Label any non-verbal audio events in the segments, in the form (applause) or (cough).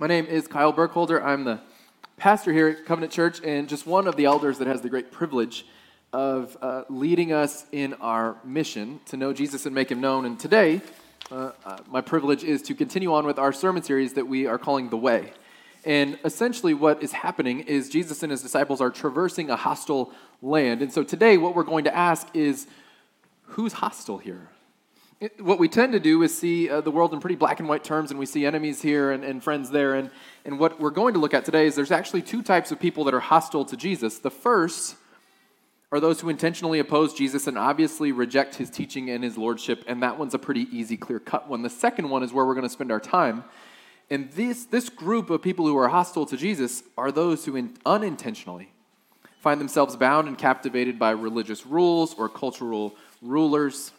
My name is Kyle Burkholder. I'm the pastor here at Covenant Church and just one of the elders that has the great privilege of uh, leading us in our mission to know Jesus and make him known. And today, uh, uh, my privilege is to continue on with our sermon series that we are calling The Way. And essentially, what is happening is Jesus and his disciples are traversing a hostile land. And so today, what we're going to ask is who's hostile here? What we tend to do is see uh, the world in pretty black and white terms, and we see enemies here and, and friends there. And, and what we're going to look at today is there's actually two types of people that are hostile to Jesus. The first are those who intentionally oppose Jesus and obviously reject his teaching and his lordship, and that one's a pretty easy, clear cut one. The second one is where we're going to spend our time. And this, this group of people who are hostile to Jesus are those who in, unintentionally find themselves bound and captivated by religious rules or cultural rulers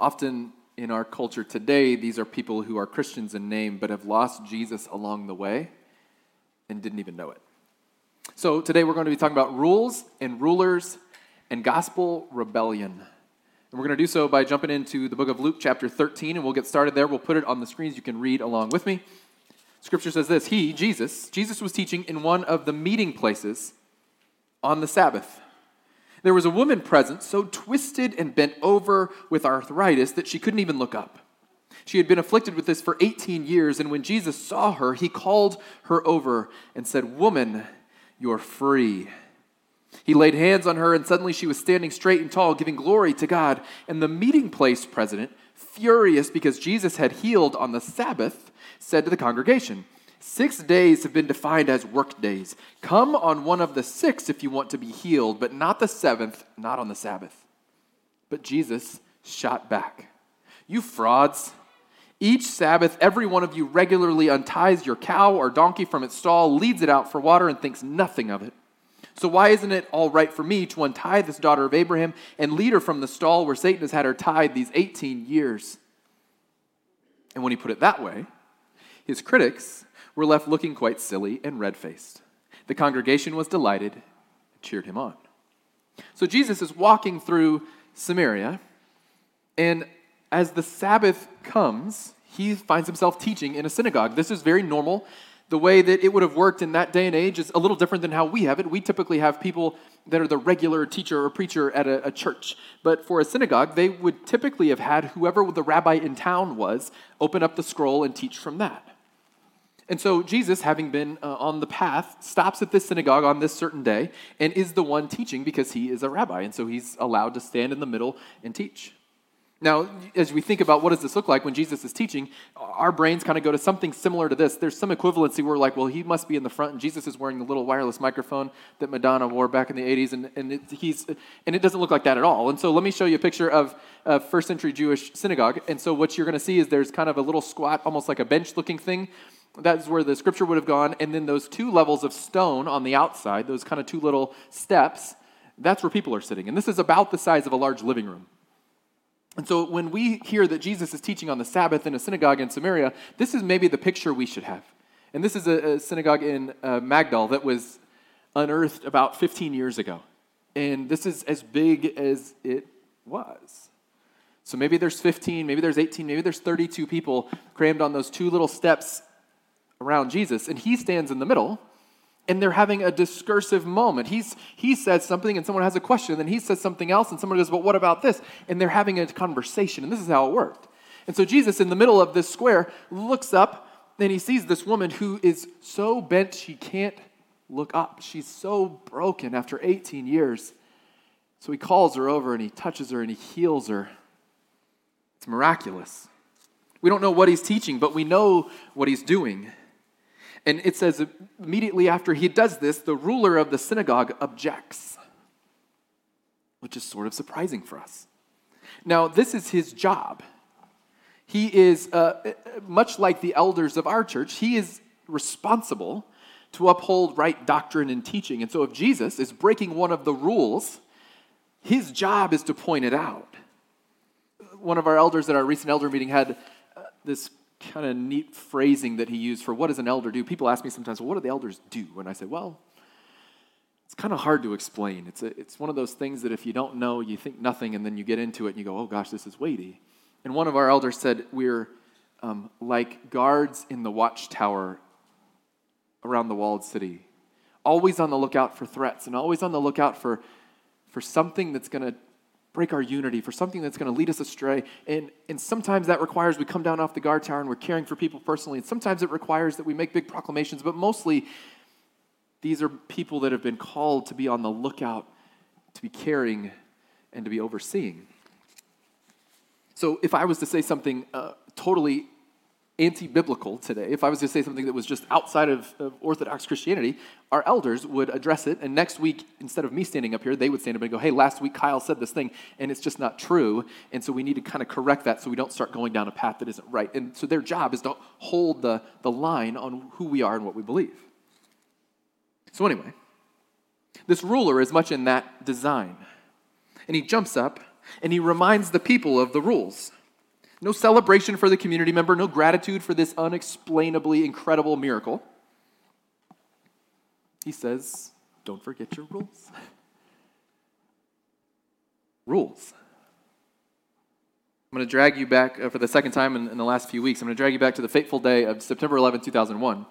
Often in our culture today, these are people who are Christians in name but have lost Jesus along the way and didn't even know it. So today we're going to be talking about rules and rulers and gospel rebellion. And we're going to do so by jumping into the book of Luke, chapter 13, and we'll get started there. We'll put it on the screens. You can read along with me. Scripture says this He, Jesus, Jesus was teaching in one of the meeting places on the Sabbath. There was a woman present, so twisted and bent over with arthritis that she couldn't even look up. She had been afflicted with this for 18 years, and when Jesus saw her, he called her over and said, Woman, you're free. He laid hands on her, and suddenly she was standing straight and tall, giving glory to God. And the meeting place president, furious because Jesus had healed on the Sabbath, said to the congregation, Six days have been defined as work days. Come on one of the six if you want to be healed, but not the seventh, not on the Sabbath. But Jesus shot back. You frauds. Each Sabbath, every one of you regularly unties your cow or donkey from its stall, leads it out for water, and thinks nothing of it. So, why isn't it all right for me to untie this daughter of Abraham and lead her from the stall where Satan has had her tied these 18 years? And when he put it that way, his critics were left looking quite silly and red faced. The congregation was delighted and cheered him on. So Jesus is walking through Samaria, and as the Sabbath comes, he finds himself teaching in a synagogue. This is very normal. The way that it would have worked in that day and age is a little different than how we have it. We typically have people that are the regular teacher or preacher at a, a, church. But for a synagogue, they would typically have had whoever the rabbi in town was open up the scroll and teach from that. And so Jesus, having been uh, on the path, stops at this synagogue on this certain day and is the one teaching because he is a rabbi. And so he's allowed to stand in the middle and teach. Now, as we think about what does this look like when Jesus is teaching, our brains kind of go to something similar to this. There's some equivalency where like, well, he must be in the front, and Jesus is wearing the little wireless microphone that Madonna wore back in the 80s, and, and, it, he's, and it doesn't look like that at all. And so let me show you a picture of a first century Jewish synagogue. And so what you're going to see is there's kind of a little squat, almost like a bench looking thing that's where the scripture would have gone. And then those two levels of stone on the outside, those kind of two little steps, that's where people are sitting. And this is about the size of a large living room. And so when we hear that Jesus is teaching on the Sabbath in a synagogue in Samaria, this is maybe the picture we should have. And this is a, a synagogue in uh, Magdala that was unearthed about 15 years ago. And this is as big as it was. So maybe there's 15, maybe there's 18, maybe there's 32 people crammed on those two little steps around Jesus, and he stands in the middle, and they're having a discursive moment. He's, he says something, and someone has a question, and then he says something else, and someone goes, But what about this? And they're having a conversation, and this is how it worked. And so Jesus, in the middle of this square, looks up, and he sees this woman who is so bent she can't look up. She's so broken after 18 years. So he calls her over and he touches her and he heals her. It's miraculous. We don't know what he's teaching, but we know what he's doing. And it says immediately after he does this, the ruler of the synagogue objects, which is sort of surprising for us. Now, this is his job. He is, uh, much like the elders of our church, he is responsible to uphold right doctrine and teaching. And so if Jesus is breaking one of the rules, his job is to point it out. One of our elders at our recent elder meeting had uh, this kind of neat phrasing that he used for what does an elder do? People ask me sometimes, well, what do the elders do? And I say, well, it's kind of hard to explain. It's, a, it's one of those things that if you don't know, you think nothing, and then you get into it and you go, oh gosh, this is weighty. And one of our elders said, We're um, like guards in the watchtower around the walled city, always on the lookout for threats and always on the lookout for, for something that's going to break our unity, for something that's going to lead us astray. And, and sometimes that requires we come down off the guard tower and we're caring for people personally. And sometimes it requires that we make big proclamations, but mostly these are people that have been called to be on the lookout, to be caring, and to be overseeing. So if I was to say something uh, totally anti biblical today, if I was to say something that was just outside of, of, Orthodox Christianity, our elders would address it. And next week, instead of me standing up here, they would stand up and go, hey, last week Kyle said this thing, and it's just not true. And so we need to kind of correct that so we don't start going down a path that isn't right. And so their job is to hold the, the line on who we are and what we believe. So, anyway, this ruler is much in that design. And he jumps up and he reminds the people of the rules. No celebration for the community member, no gratitude for this unexplainably incredible miracle. He says, Don't forget your rules. rules. I'm going to drag you back uh, for the second time in, in, the last few weeks. I'm going to drag you back to the fateful day of September 11, 2001.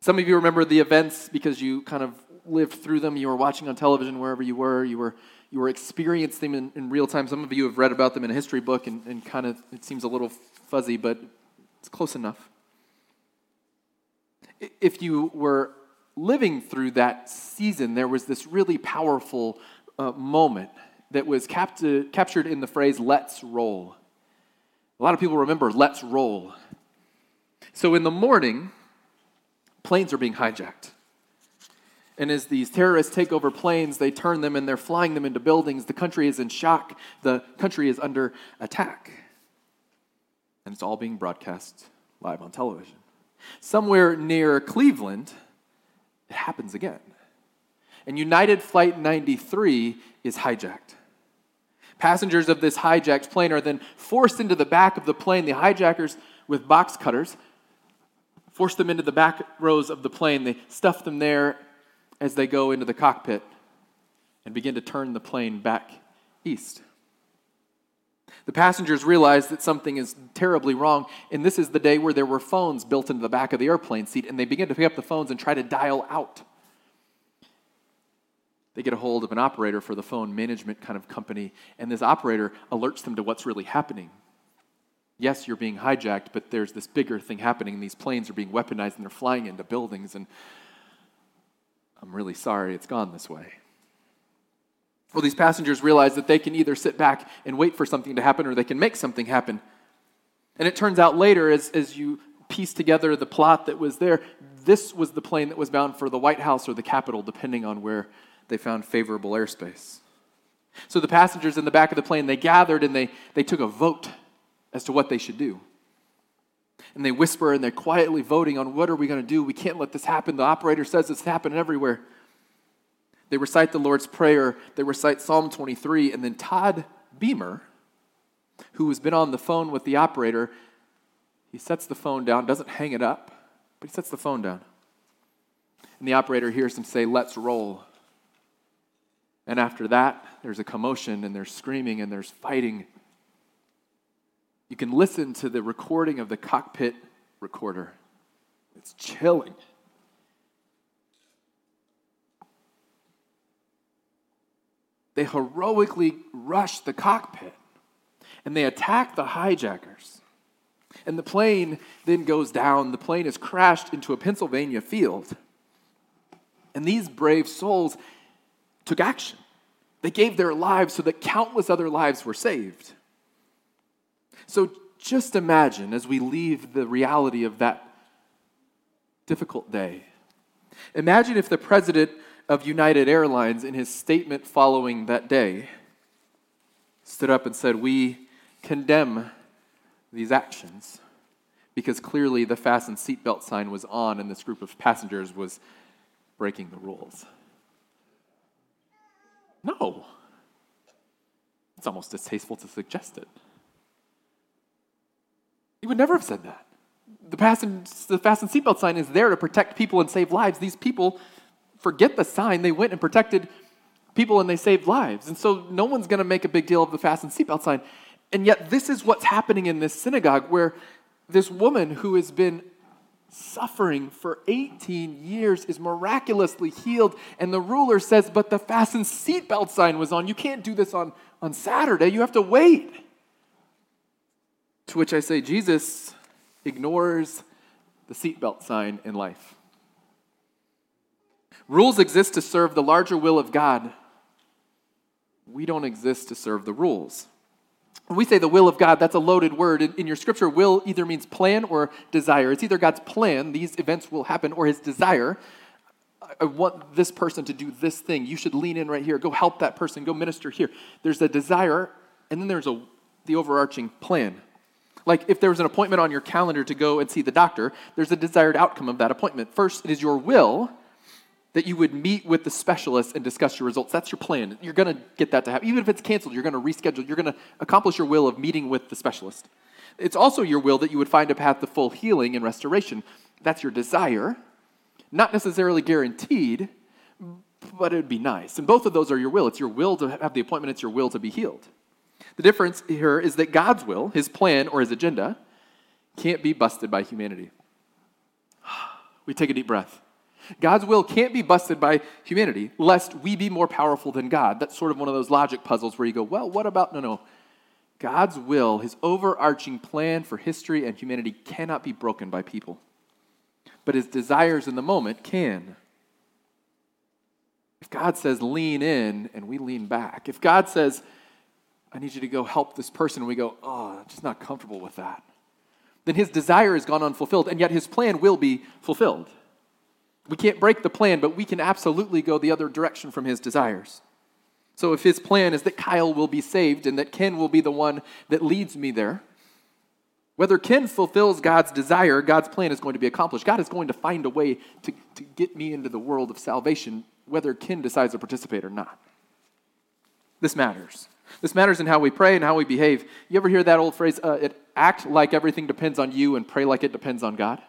Some of you remember the events because you kind of lived through them. You were watching on television wherever you were. You were you were experiencing them in, in, real time. Some of you have read about them in a history book, and, and kind of it seems a little fuzzy, but it's close enough. If you were living through that season, there was this really powerful uh, moment that was capt- captured in the phrase, let's roll. A lot of people remember, let's roll. So in the morning, planes are being hijacked. And as these terrorists take over planes, they turn them and they're flying them into buildings. The country is in shock. The country is under attack. And it's all being broadcast live on television. Somewhere near Cleveland, it happens again. And United Flight 93 is hijacked. Passengers of this hijacked plane are then forced into the back of the plane. The hijackers, with box cutters, force them into the back rows of the plane. They stuff them there as they go into the cockpit and begin to turn the plane back east. The passengers realize that something is terribly wrong, and this is the day where there were phones built into the back of the airplane seat, and they begin to pick up the phones and try to dial out. They get a hold of an operator for the phone management kind of company, and this operator alerts them to what's really happening. Yes, you're being hijacked, but there's this bigger thing happening. These planes are being weaponized and they're flying into buildings, and I'm really sorry it's gone this way. Well, these passengers realize that they can either sit back and wait for something to happen or they can make something happen. And it turns out later, as, as you piece together the plot that was there, this was the plane that was bound for the White House or the Capitol, depending on where they found favorable airspace. So the passengers in the back of the plane, they gathered and they, they took a vote as to what they should do and they whisper and they're quietly voting on what are we going to do? We can't let this happen. The operator says it's happening everywhere. They recite the Lord's Prayer, they recite Psalm 23, and then Todd Beamer, who has been on the phone with the operator, he sets the phone down, doesn't hang it up, but he sets the phone down. And the operator hears him say, Let's roll. And after that, there's a commotion and there's screaming and there's fighting you can listen to the recording of the cockpit recorder. It's chilling. They heroically rush the cockpit and they attack the hijackers. And the plane then goes down. The plane is crashed into a Pennsylvania field. And these brave souls took action. They gave their lives so that countless other lives were saved. So just imagine as we leave the reality of that difficult day. Imagine if the president of United Airlines, in his statement following that day, stood up and said, We condemn these actions because clearly the fasten seatbelt sign was on and this group of passengers was breaking the rules. No. It's almost distasteful to suggest it. He would never have said that. The fasten, the fasten seatbelt sign is there to protect people and save lives. These people forget the sign. They went and protected people and they saved lives. And so no one's going to make a big deal of the fasten seatbelt sign. And yet, this is what's happening in this synagogue where this woman who has been suffering for 18 years is miraculously healed. And the ruler says, But the fasten seatbelt sign was on. You can't do this on, on Saturday. You have to wait. To which I say, Jesus ignores the seatbelt sign in life. Rules exist to serve the larger will of God. We don't exist to serve the rules. When we say the will of God, that's a loaded word. In, in, your scripture, will either means plan or desire. It's either God's plan, these events will happen, or his desire. I want this person to do this thing. You should lean in right here. Go help that person. Go minister here. There's a desire, and then there's a, the overarching plan. Like if there was an appointment on your calendar to go and see the doctor, there's a desired outcome of that appointment. First, it is your will that you would meet with the specialist and discuss your results. That's your plan. You're going to get that to happen. Even if it's canceled, you're going to reschedule. You're going to accomplish your will of meeting with the specialist. It's also your will that you would find a path to full healing and restoration. That's your desire. Not necessarily guaranteed, but it would be nice. And both of those are your will. It's your will to have the appointment, it's your will to be healed. The difference here is that God's will, his plan, or his agenda, can't be busted by humanity. (sighs) We take a deep breath. God's will can't be busted by humanity, lest we be more powerful than God. That's sort of one of those logic puzzles where you go, well, what about? No, no. God's will, his overarching plan for history and humanity, cannot be broken by people. But his desires in the moment can. If God says lean in and we lean back, if God says, I need you to go help this person, and we go, oh, I'm just not comfortable with that, then his desire has gone unfulfilled, and yet his plan will be fulfilled. We can't break the plan, but we can absolutely go the other direction from his desires. So if his plan is that Kyle will be saved and that Ken will be the one that leads me there, whether Ken fulfills God's desire, God's plan is going to be accomplished. God is going to find a way to, to get me into the world of salvation, whether Ken decides to participate or not. This matters. This matters in how we pray and how we behave. You ever hear that old phrase, uh, it, act like everything depends on you and pray like it depends on God?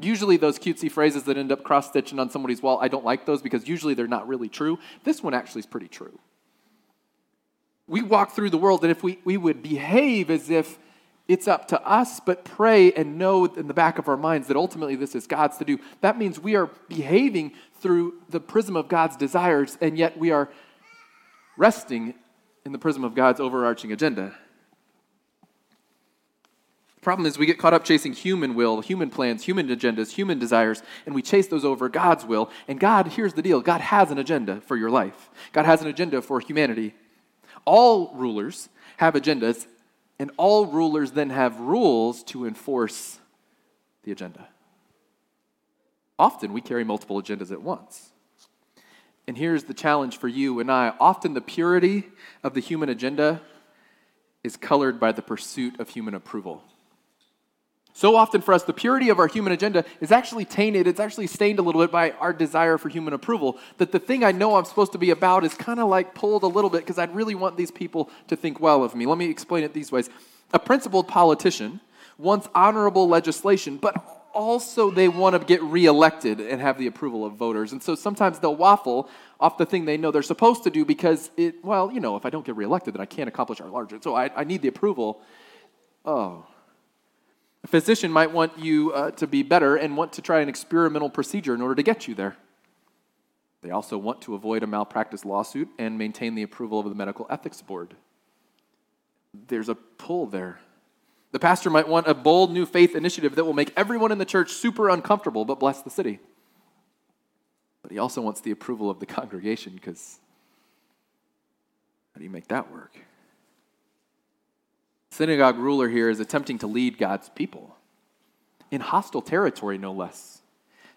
Usually, those cutesy phrases that end up cross stitching on somebody's wall, I don't like those because usually they're not really true. This one actually is pretty true. We walk through the world that if we, we would behave as if it's up to us, but pray and know in the back of our minds that ultimately this is God's to do, that means we are behaving through the prism of God's desires, and yet we are resting in the prism of God's overarching agenda. The problem is we get caught up chasing human will, human plans, human agendas, human desires, and we chase those over God's will. And God, here's the deal God has an agenda for your life, God has an agenda for humanity. All rulers have agendas, and all rulers then have rules to enforce the agenda. Often we carry multiple agendas at once. And here's the challenge for you and I often the purity of the human agenda is colored by the pursuit of human approval. So often for us, the purity of our human agenda is actually tainted, it's actually stained a little bit by our desire for human approval. That the thing I know I'm supposed to be about is kind of like pulled a little bit because I'd really want these people to think well of me. Let me explain it these ways. A principled politician wants honorable legislation, but also they want to get reelected and have the approval of voters. And so sometimes they'll waffle off the thing they know they're supposed to do because it, well, you know, if I don't get reelected, then I can't accomplish our larger. So I, I need the approval. Oh, a physician might want you uh, to be better and want to try an experimental procedure in order to get you there. They also want to avoid a malpractice lawsuit and maintain the approval of the medical ethics board. There's a pull there. The pastor might want a bold new faith initiative that will make everyone in the church super uncomfortable but bless the city. But he also wants the approval of the (laughs) congregation because how do you make that work? synagogue ruler here is attempting to lead God's people in hostile territory, no less,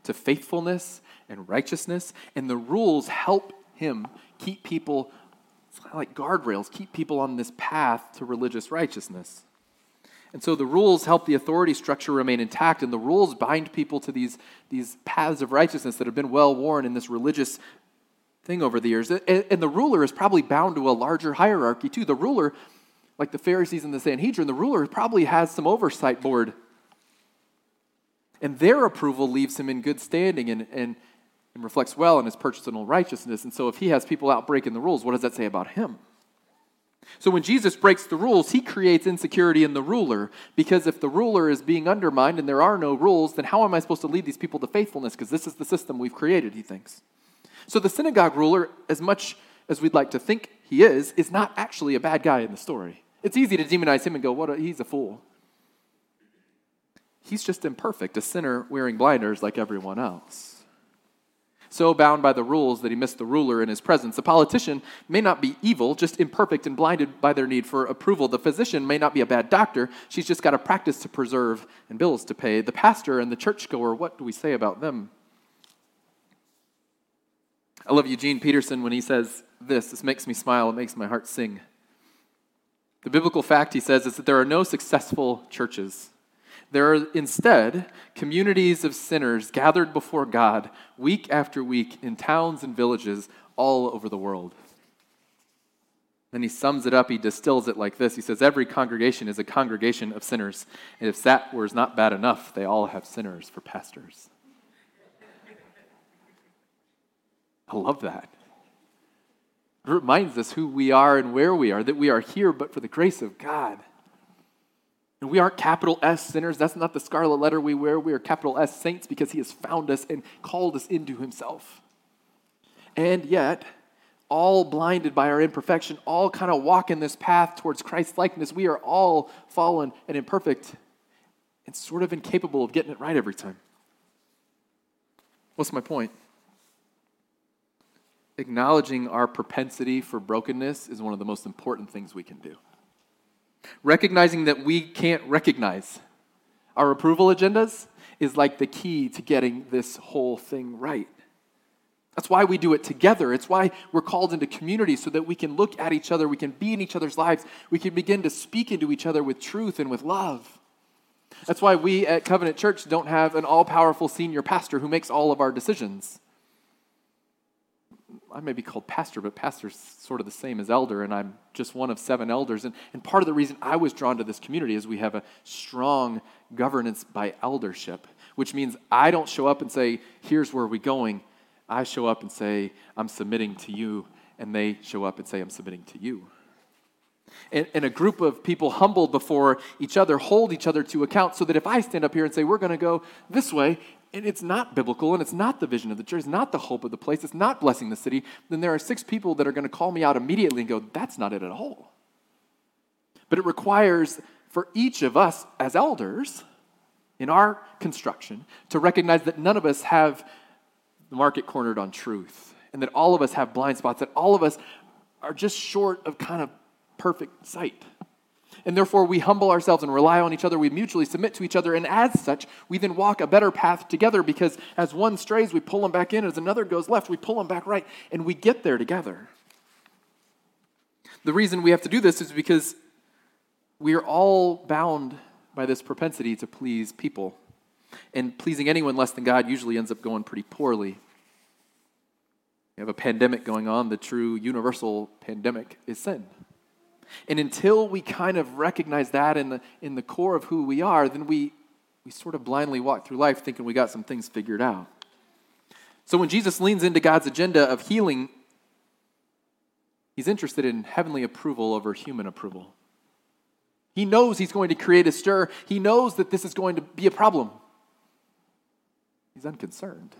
to faithfulness and righteousness. And the rules help him keep people, it's kind of like guardrails, keep people on this path to religious righteousness. And so the rules help the authority structure remain intact, and the rules bind people to these, these paths of righteousness that have been well worn in this religious thing over the years. And, and the ruler is probably bound to a larger hierarchy, too. The ruler, like the Pharisees and the Sanhedrin, the ruler probably has some oversight board. And their approval leaves him in good standing and, and, and reflects well on his personal righteousness. And so if he has people out breaking the rules, what does that say about him? So when Jesus breaks the rules, he creates insecurity in the ruler because if the ruler is being undermined and there are no rules, then how am I supposed to lead these people to faithfulness? Because this is the system we've created, he thinks. So the synagogue ruler, as much as we'd like to think he is, is not actually a bad guy in the story. It's easy to demonize him and go, what a, he's a fool. He's just imperfect, a sinner wearing blinders like everyone else so bound by the rules that he missed the ruler in his presence. The politician may not be evil, just imperfect and blinded by their need for approval. The physician may not be a bad doctor, she's just got a practice to preserve and bills to pay. The pastor and the churchgoer, what do we say about them? I love Eugene Peterson when he says this. This makes me smile, it makes my heart sing. The biblical fact, he says, is that there are no successful churches. There are instead communities of sinners gathered before God week after week in towns and villages all over the world. Then he sums it up, he distills it like this. He says, Every congregation is a congregation of sinners. And if that were not bad enough, they all have sinners for pastors. I love that. It reminds us who we are and where we are, that we are here but for the grace of God. And we aren't capital S sinners. That's not the scarlet letter we wear. We are capital S saints because he has found us and called us into himself. And yet, all blinded by our imperfection, all kind of walk in this path towards Christ's likeness. We are all fallen and imperfect and sort of incapable of getting it right every time. What's my point? Acknowledging our propensity for brokenness is one of the most important things we can do. Recognizing that we can't recognize our approval agendas is like the key to getting this whole thing right. That's why we do it together. It's why we're called into community so that we can look at each other, we can be in each other's lives, we can begin to speak into each other with truth and with love. That's why we at Covenant Church don't have an all powerful senior pastor who makes all of our decisions. I may be called pastor, but pastor's sort of the same as elder, and I'm just one of seven elders. And, and part of the reason I was drawn to this community is we have a strong governance by eldership, which means I don't show up and say, here's where we're going. I show up and say, I'm submitting to you, and they show up and say, I'm submitting to you. And, and, a group of people humbled before each other hold each other to account so that if I stand up here and say, we're going to go this way, and it's not biblical and it's not the vision of the church, it's not the hope of the place, it's not blessing the city, then there are six people that are going to call me out immediately and go, that's not it at all. But it requires for each of us as elders in our construction to recognize that none of us have the market cornered on truth and that all of us have blind spots, that all of us are just short of kind of perfect sight and therefore we humble ourselves and rely on each other. We mutually submit to each other, and as such, we then walk a better path together because as one strays, we pull them back in. As another goes left, we pull them back right, and we get there together. The reason we have to do this is because we are all bound by this propensity to please people. And pleasing anyone less than God usually ends up going pretty poorly. We have a pandemic going on. The true universal pandemic is sin. And until we kind of recognize that in the, in the core of who we are, then we, we sort of blindly walk through life thinking we got some things figured out. So when Jesus leans into God's agenda of healing, he's interested in heavenly approval over human approval. He knows he's going to create a stir, he knows that this is going to be a problem. He's unconcerned.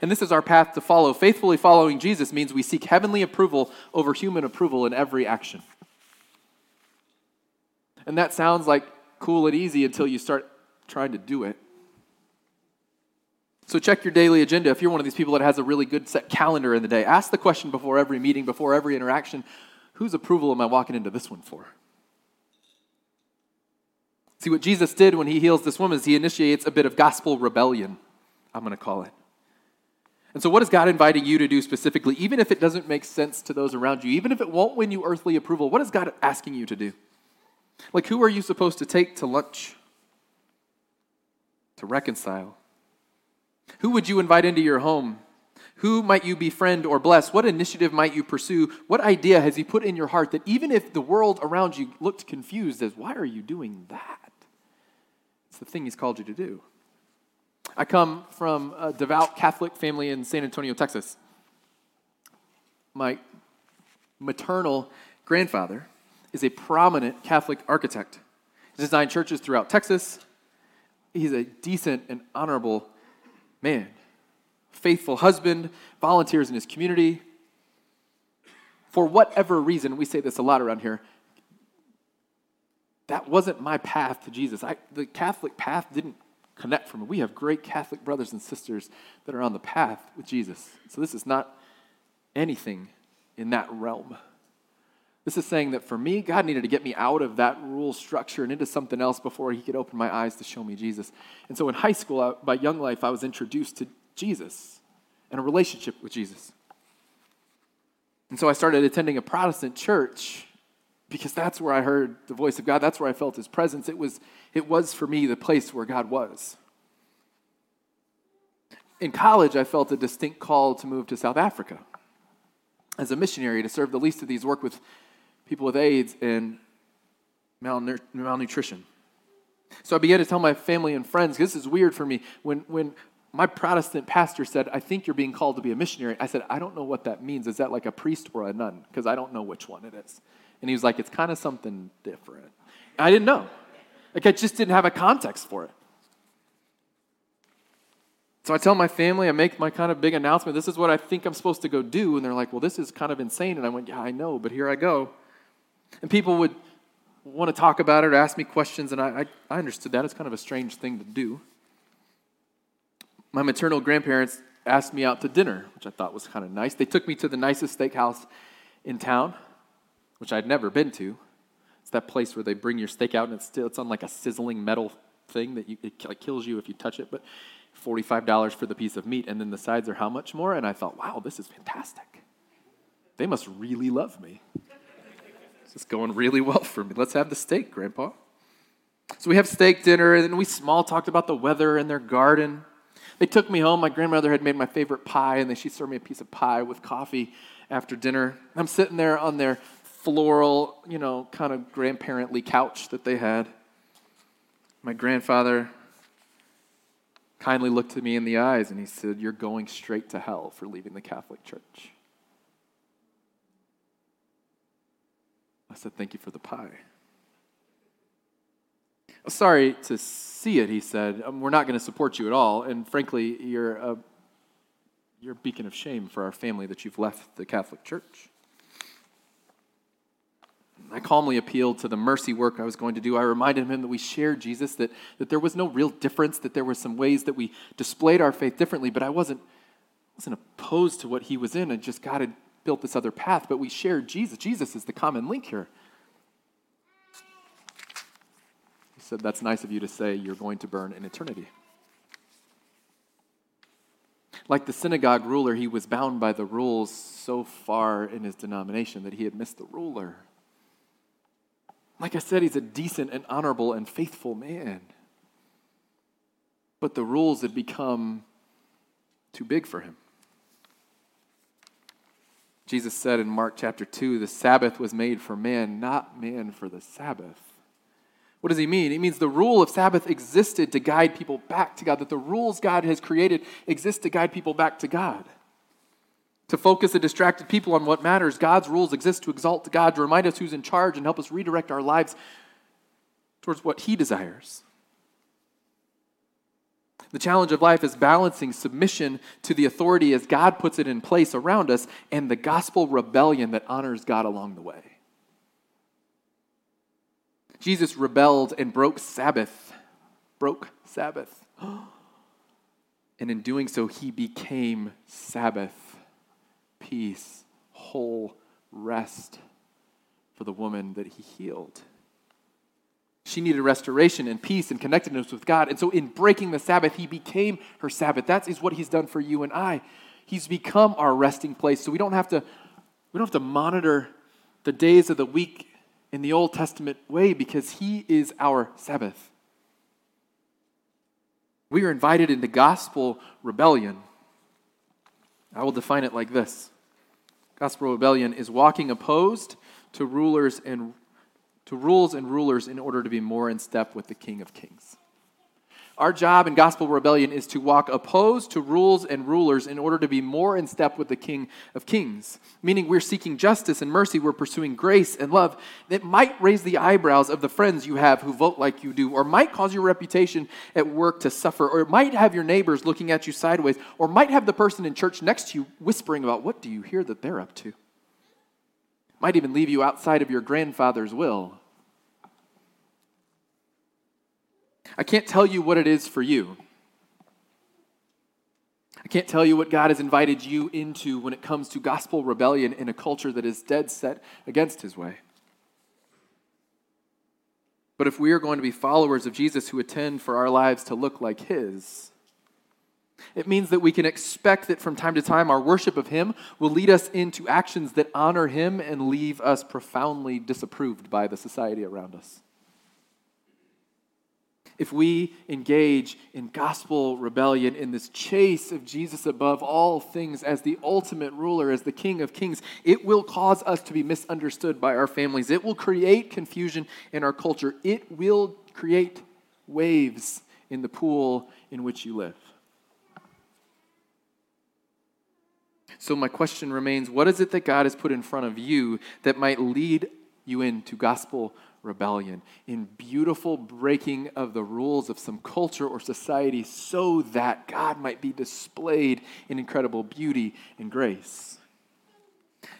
And this is our path to follow. Faithfully following Jesus means we seek heavenly approval over human approval in every action. And that sounds like cool and easy until you start trying to do it. So check your daily agenda. If you're one of these people that has a really good set calendar in the day, ask the question before every meeting, before every interaction whose approval am I walking into this one for? See, what Jesus did when he heals this woman is he initiates a bit of gospel rebellion, I'm going to call it. And so, what is God inviting you to do specifically, even if it doesn't make sense to those around you, even if it won't win you earthly approval? What is God asking you to do? Like, who are you supposed to take to lunch? To reconcile? Who would you invite into your home? Who might you befriend or bless? What initiative might you pursue? What idea has He put in your heart that even if the world around you looked confused as, why are you doing that? It's the thing He's called you to do. I come from a devout Catholic family in San Antonio, Texas. My maternal grandfather is a prominent Catholic architect. He designed churches throughout Texas. He's a decent and honorable man, faithful husband, volunteers in his community. For whatever reason, we say this a lot around here, that wasn't my path to Jesus. I, the Catholic path didn't connect for me. We have great Catholic brothers and sisters that are on the path with Jesus. So this is not anything in that realm. This is saying that for me, God needed to get me out of that rule structure and into something else before He could open my eyes to show me Jesus. And so in high school, by young life, I was introduced to Jesus and a relationship with Jesus. And so I started attending a Protestant church because that's where I heard the voice of God. That's where I felt His presence. It was, it was for me the place where God was. In college, I felt a distinct call to move to South Africa as a missionary to serve the least of these, work with people with AIDS and malnutrition. So I began to tell my family and friends, this is weird for me. When, when my Protestant pastor said, I think you're being called to be a missionary, I said, I don't know what that means. Is that like a priest or a nun? Because I don't know which one it is. And he was like, it's kind of something different. I didn't know. Like, I just didn't have a context for it. So I tell my family, I make my kind of big announcement. This is what I think I'm supposed to go do. And they're like, well, this is kind of insane. And I went, yeah, I know, but here I go. And people would want to talk about it or ask me questions, and I, I, I understood that. It's kind of a strange thing to do. My maternal grandparents asked me out to dinner, which I thought was kind of nice. They took me to the nicest steakhouse in town, which I'd never been to. It's that place where they bring your steak out and it's still it's on like a sizzling metal thing that you, it kills you if you touch it. But $45 for the piece of meat, and then the sides are how much more? And I thought, wow, this is fantastic. They must really love me. It's going really well for me. Let's have the steak, Grandpa. So we have steak dinner, and we small talked about the weather and their garden. They took me home. My grandmother had made my favorite pie, and then she served me a piece of pie with coffee after dinner. I'm sitting there on their floral, you know, kind of grandparently couch that they had. My grandfather kindly looked at me in the eyes and he said, You're going straight to hell for leaving the Catholic Church. I said, Thank you for the pie. Sorry to see it, he said. Um, we're not going to support you at all. And frankly, you're a, you're a beacon of shame for our family that you've left the Catholic Church. I calmly appealed to the mercy work I was going to do. I reminded him that we shared Jesus, that, that there was no real difference, that there were some ways that we displayed our faith differently, but I wasn't, wasn't opposed to what he was in. I just God had built this other path, but we shared Jesus. Jesus is the common link here. He said, That's nice of you to say you're going to burn in eternity. Like the synagogue ruler, he was bound by the rules so far in his denomination that he had missed the ruler. Like I said, he's a decent and honorable and faithful man. But the rules had become too big for him. Jesus said in Mark chapter 2 the Sabbath was made for man, not man for the Sabbath. What does he mean? He means the rule of Sabbath existed to guide people back to God, that the rules God has created exist to guide people back to God. To focus a distracted people on what matters, God's rules exist to exalt God, to remind us who's in charge, and help us redirect our lives towards what He desires. The challenge of life is balancing submission to the authority as God puts it in place around us and the gospel rebellion that honors God along the way. Jesus rebelled and broke Sabbath, broke Sabbath. (gasps) And in doing so, he became Sabbath, peace, whole rest for the woman that he healed. She needed restoration and peace and connectedness with God. And so, in breaking the Sabbath, He became her Sabbath. That is what He's done for you and I. He's become our resting place. So we don't have to, we don't have to monitor the days of the week in the Old Testament way because he is our Sabbath. We are invited into gospel rebellion. I will define it like this Gospel rebellion is walking opposed to rulers and to rules and rulers in order to be more in step with the King of Kings. Our job in gospel rebellion is to walk opposed to rules and rulers in order to be more in step with the King of Kings, meaning we're seeking justice and mercy, we're pursuing grace and love that might raise the eyebrows of the friends you have who vote like you do, or might cause your reputation at work to suffer, or might have your neighbors looking at you sideways, or might have the person in church next to you whispering about what do you hear that they're up to. Might even leave you outside of your grandfather's will I can't tell you what it is for you. I can't tell you what God has invited you into when it comes to gospel rebellion in a culture that is dead set against his way. But if we are going to be followers of Jesus who attend for our lives to look like his, it means that we can expect that from time to time our worship of him will lead us into actions that honor him and leave us profoundly disapproved by the society around us if we engage in gospel rebellion, in this chase of Jesus above all things as the ultimate ruler, as the King of Kings, it will cause us to be misunderstood by our families. It will create confusion in our culture. It will create waves in the pool in which you live. So, my question remains what is it that God has put in front of you that might lead you into gospel rebellion, in beautiful breaking of the rules of some culture or society so that God might be displayed in incredible beauty and grace.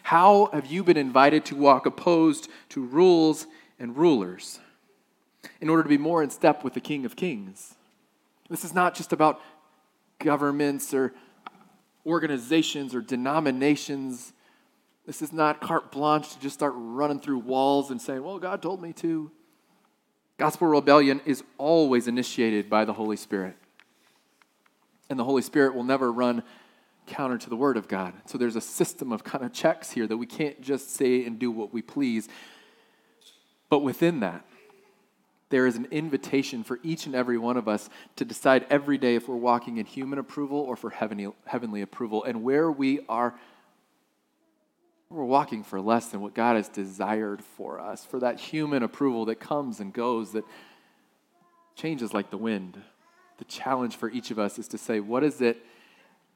How have you been invited to walk opposed to rules and rulers in order to be more in step with the King of Kings? This is not just about governments or organizations or denominations this is not carte blanche to just start running through walls and saying, well, God told me to. Gospel rebellion is always initiated by the Holy Spirit. And the Holy Spirit will never run counter to the Word of God. So there's a system of kind of checks here that we can't just say and do what we please. But within that, there is an invitation for each and every one of us to decide every day if we're walking in human approval or for heavenly, heavenly approval. And where we are we're walking for less than what God has desired for us, for that human approval that comes and goes, that changes like the wind. The challenge for each of us is to say, what is it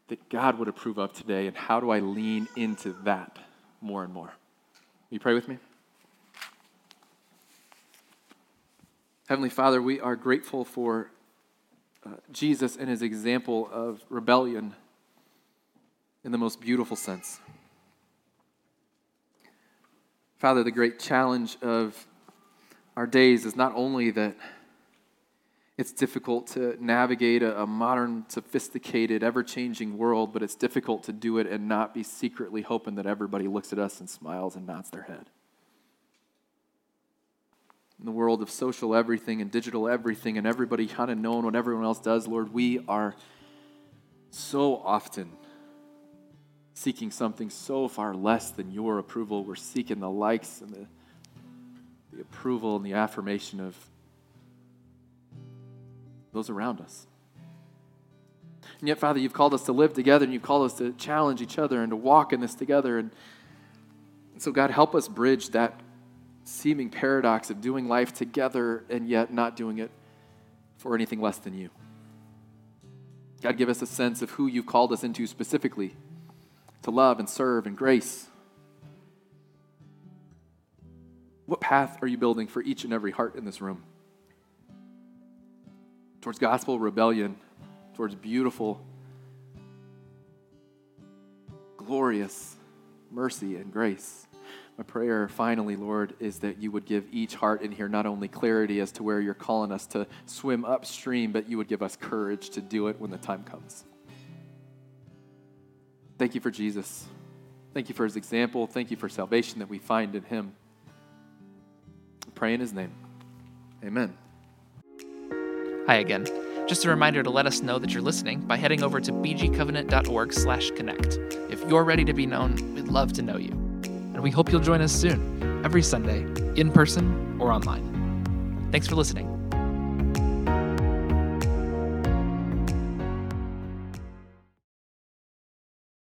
that God would approve of today, and how do I lean into that more and more? Will you pray with me? Heavenly Father, we are grateful for uh, Jesus and his example of rebellion in the most beautiful sense. Father, the great challenge of our days is not only that it's difficult to navigate a, a modern, sophisticated, ever changing world, but it's difficult to do it and not be secretly hoping that everybody looks at us and smiles and nods their head. In the world of social everything and digital everything, and everybody kind of knowing what everyone else does, Lord, we are so often seeking something so far less than your approval. We're seeking the likes and the, the approval and the affirmation of those around us. And yet, Father, you've called us to live together and you've called us to challenge each other and to walk in this together. And, and so, God, help us bridge that seeming paradox of doing life together and yet not doing it for anything less than you. God, give us a sense of who you've called us into specifically to love and serve and grace? What path are you building for each and every heart in this room? Towards gospel rebellion, towards beautiful, glorious mercy and grace. My prayer, finally, Lord, is that you would give each heart in here not only clarity as to where you're calling us to swim upstream, but you would give us courage to do it when the time comes. Thank you for Jesus. Thank you for his example. Thank you for salvation that we find in him. I pray in his name. Amen. Hi again. Just a reminder to let us know that you're listening by heading over to bgcovenant.org/connect. If you're ready to be known, we'd love to know you. And we hope you'll join us soon. every Sunday, in person or online. Thanks for listening.